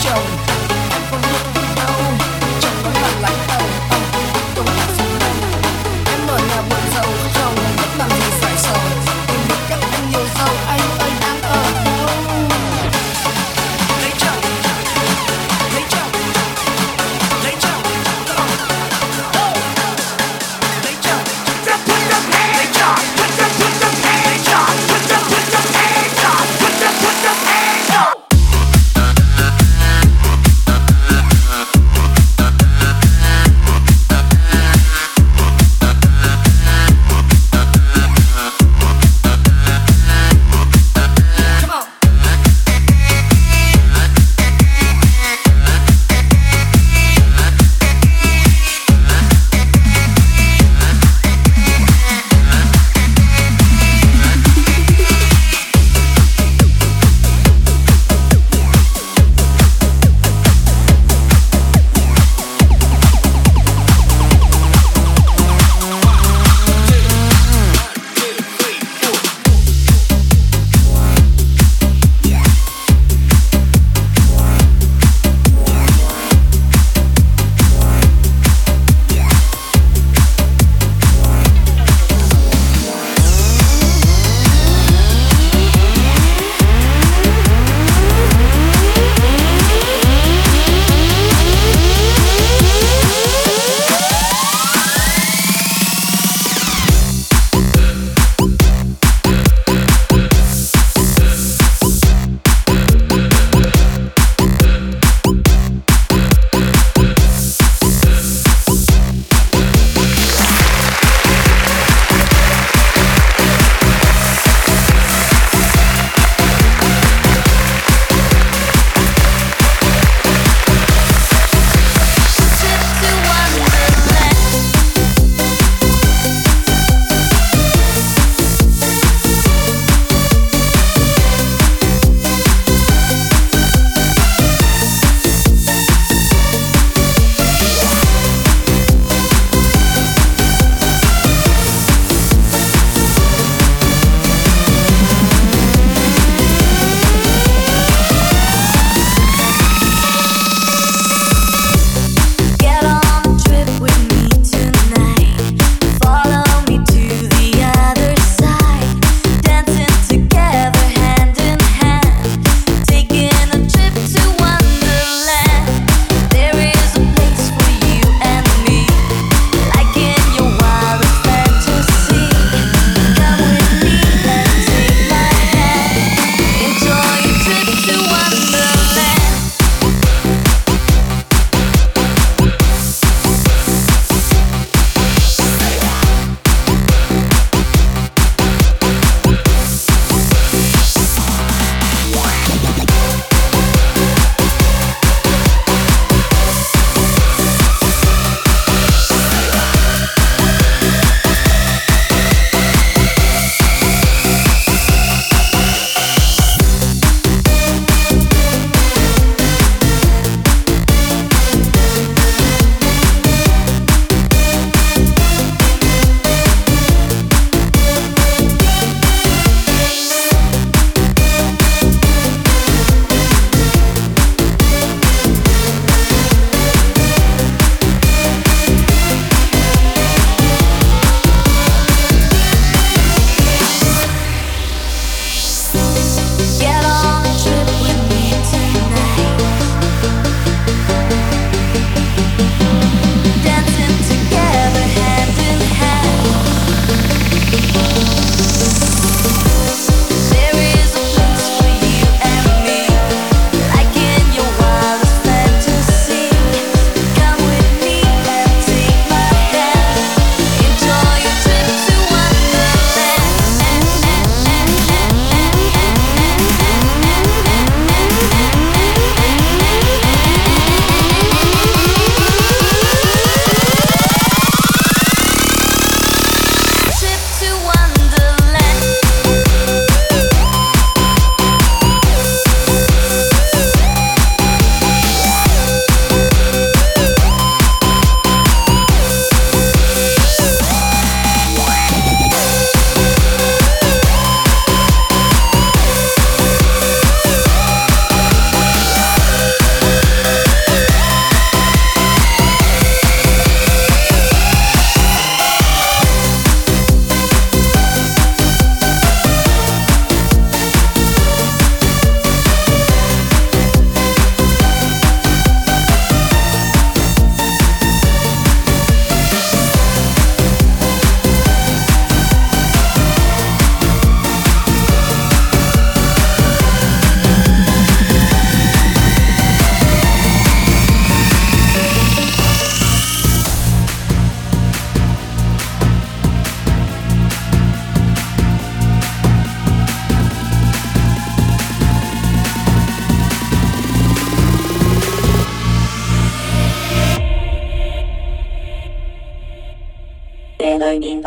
Joey.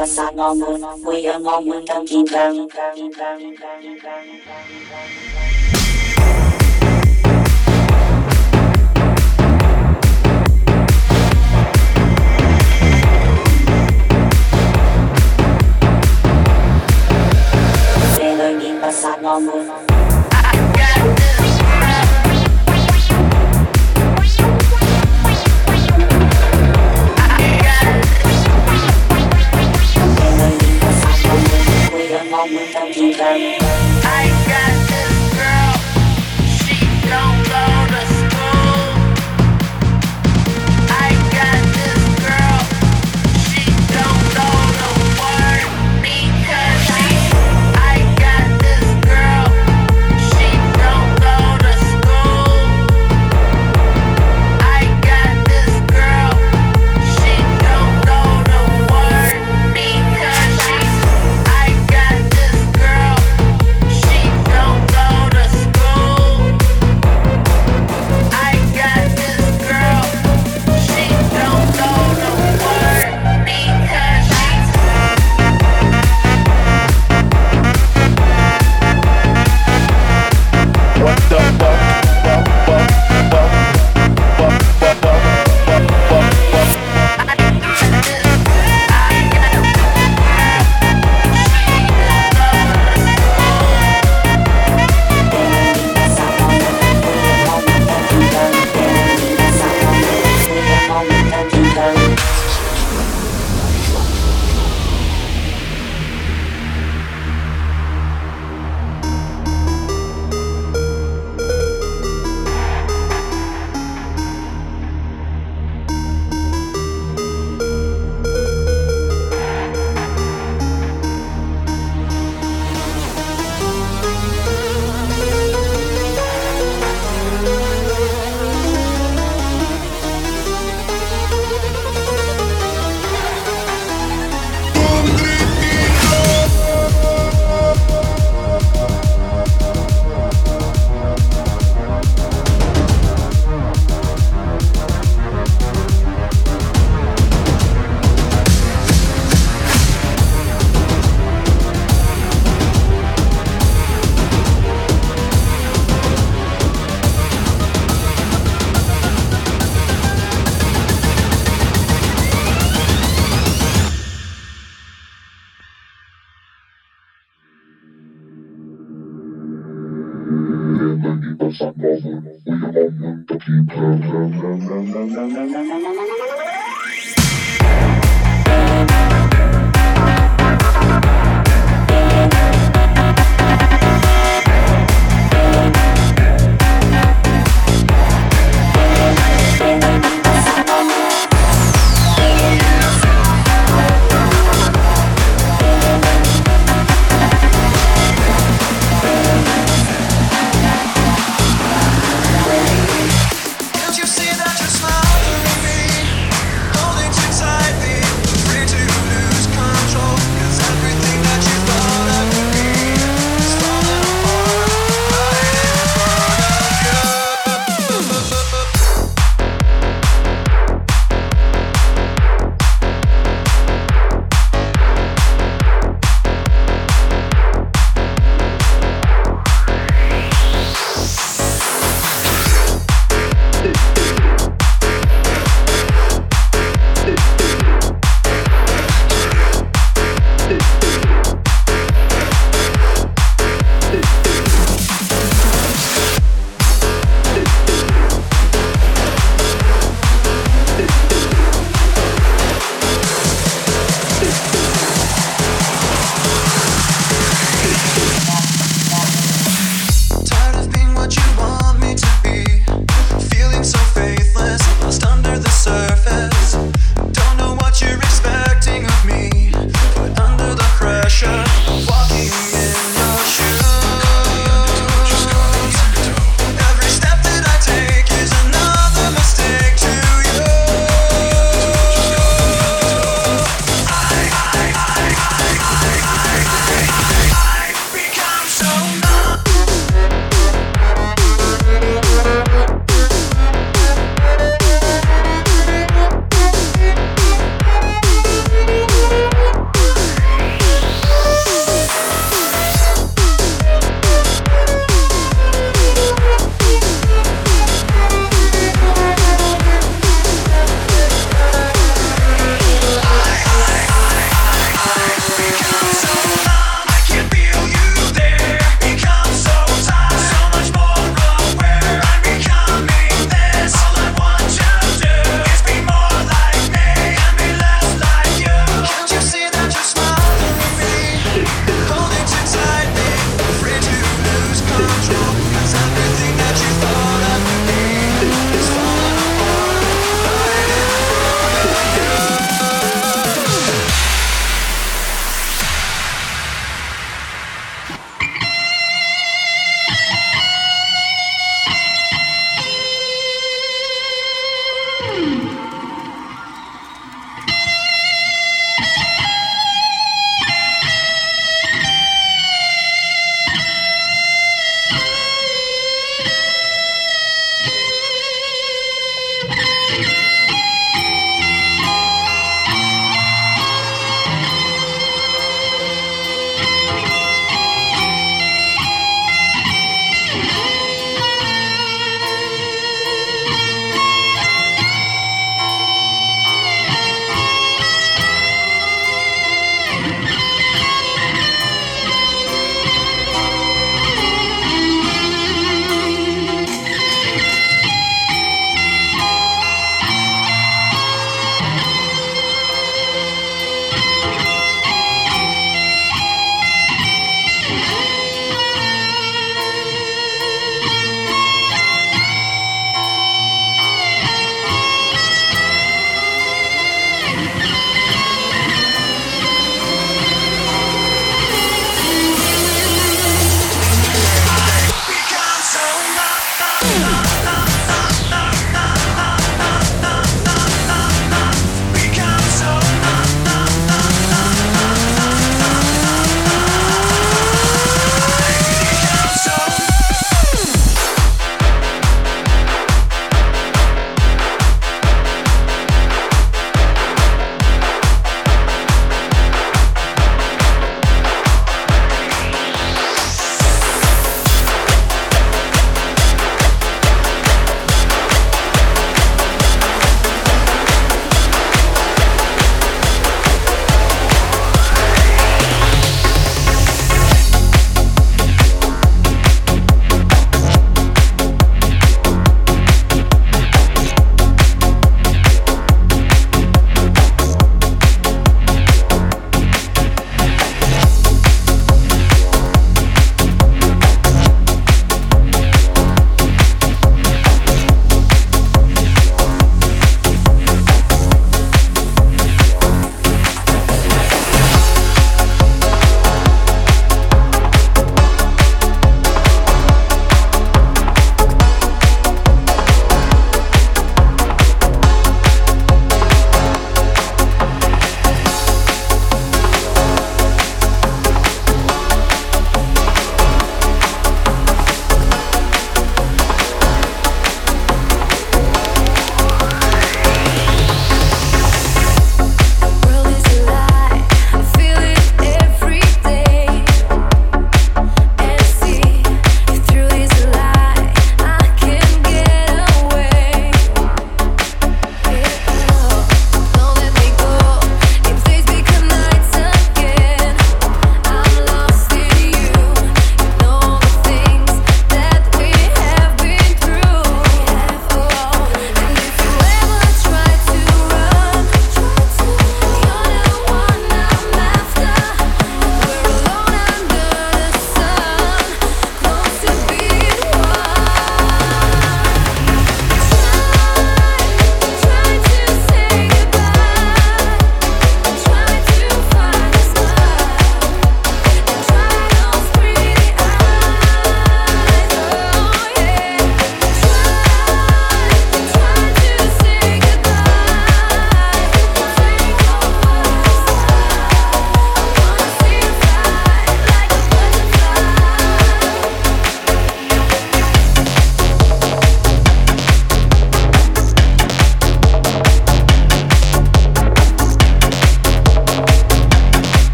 passar no moon, we are no moon dunking down. Passar no mundo Thank you.